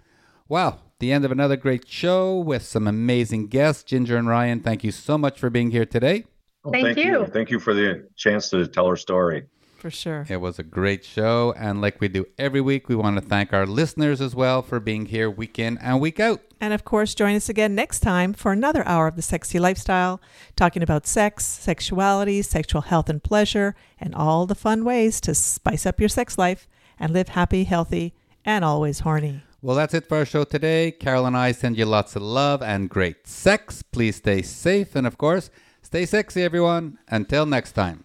Wow, the end of another great show with some amazing guests. Ginger and Ryan, thank you so much for being here today. Well, thank, thank you. you. Thank you for the chance to tell our story. For sure. It was a great show. And like we do every week, we want to thank our listeners as well for being here week in and week out. And of course, join us again next time for another hour of the sexy lifestyle, talking about sex, sexuality, sexual health and pleasure, and all the fun ways to spice up your sex life and live happy, healthy, and always horny. Well, that's it for our show today. Carol and I send you lots of love and great sex. Please stay safe and, of course, stay sexy, everyone. Until next time.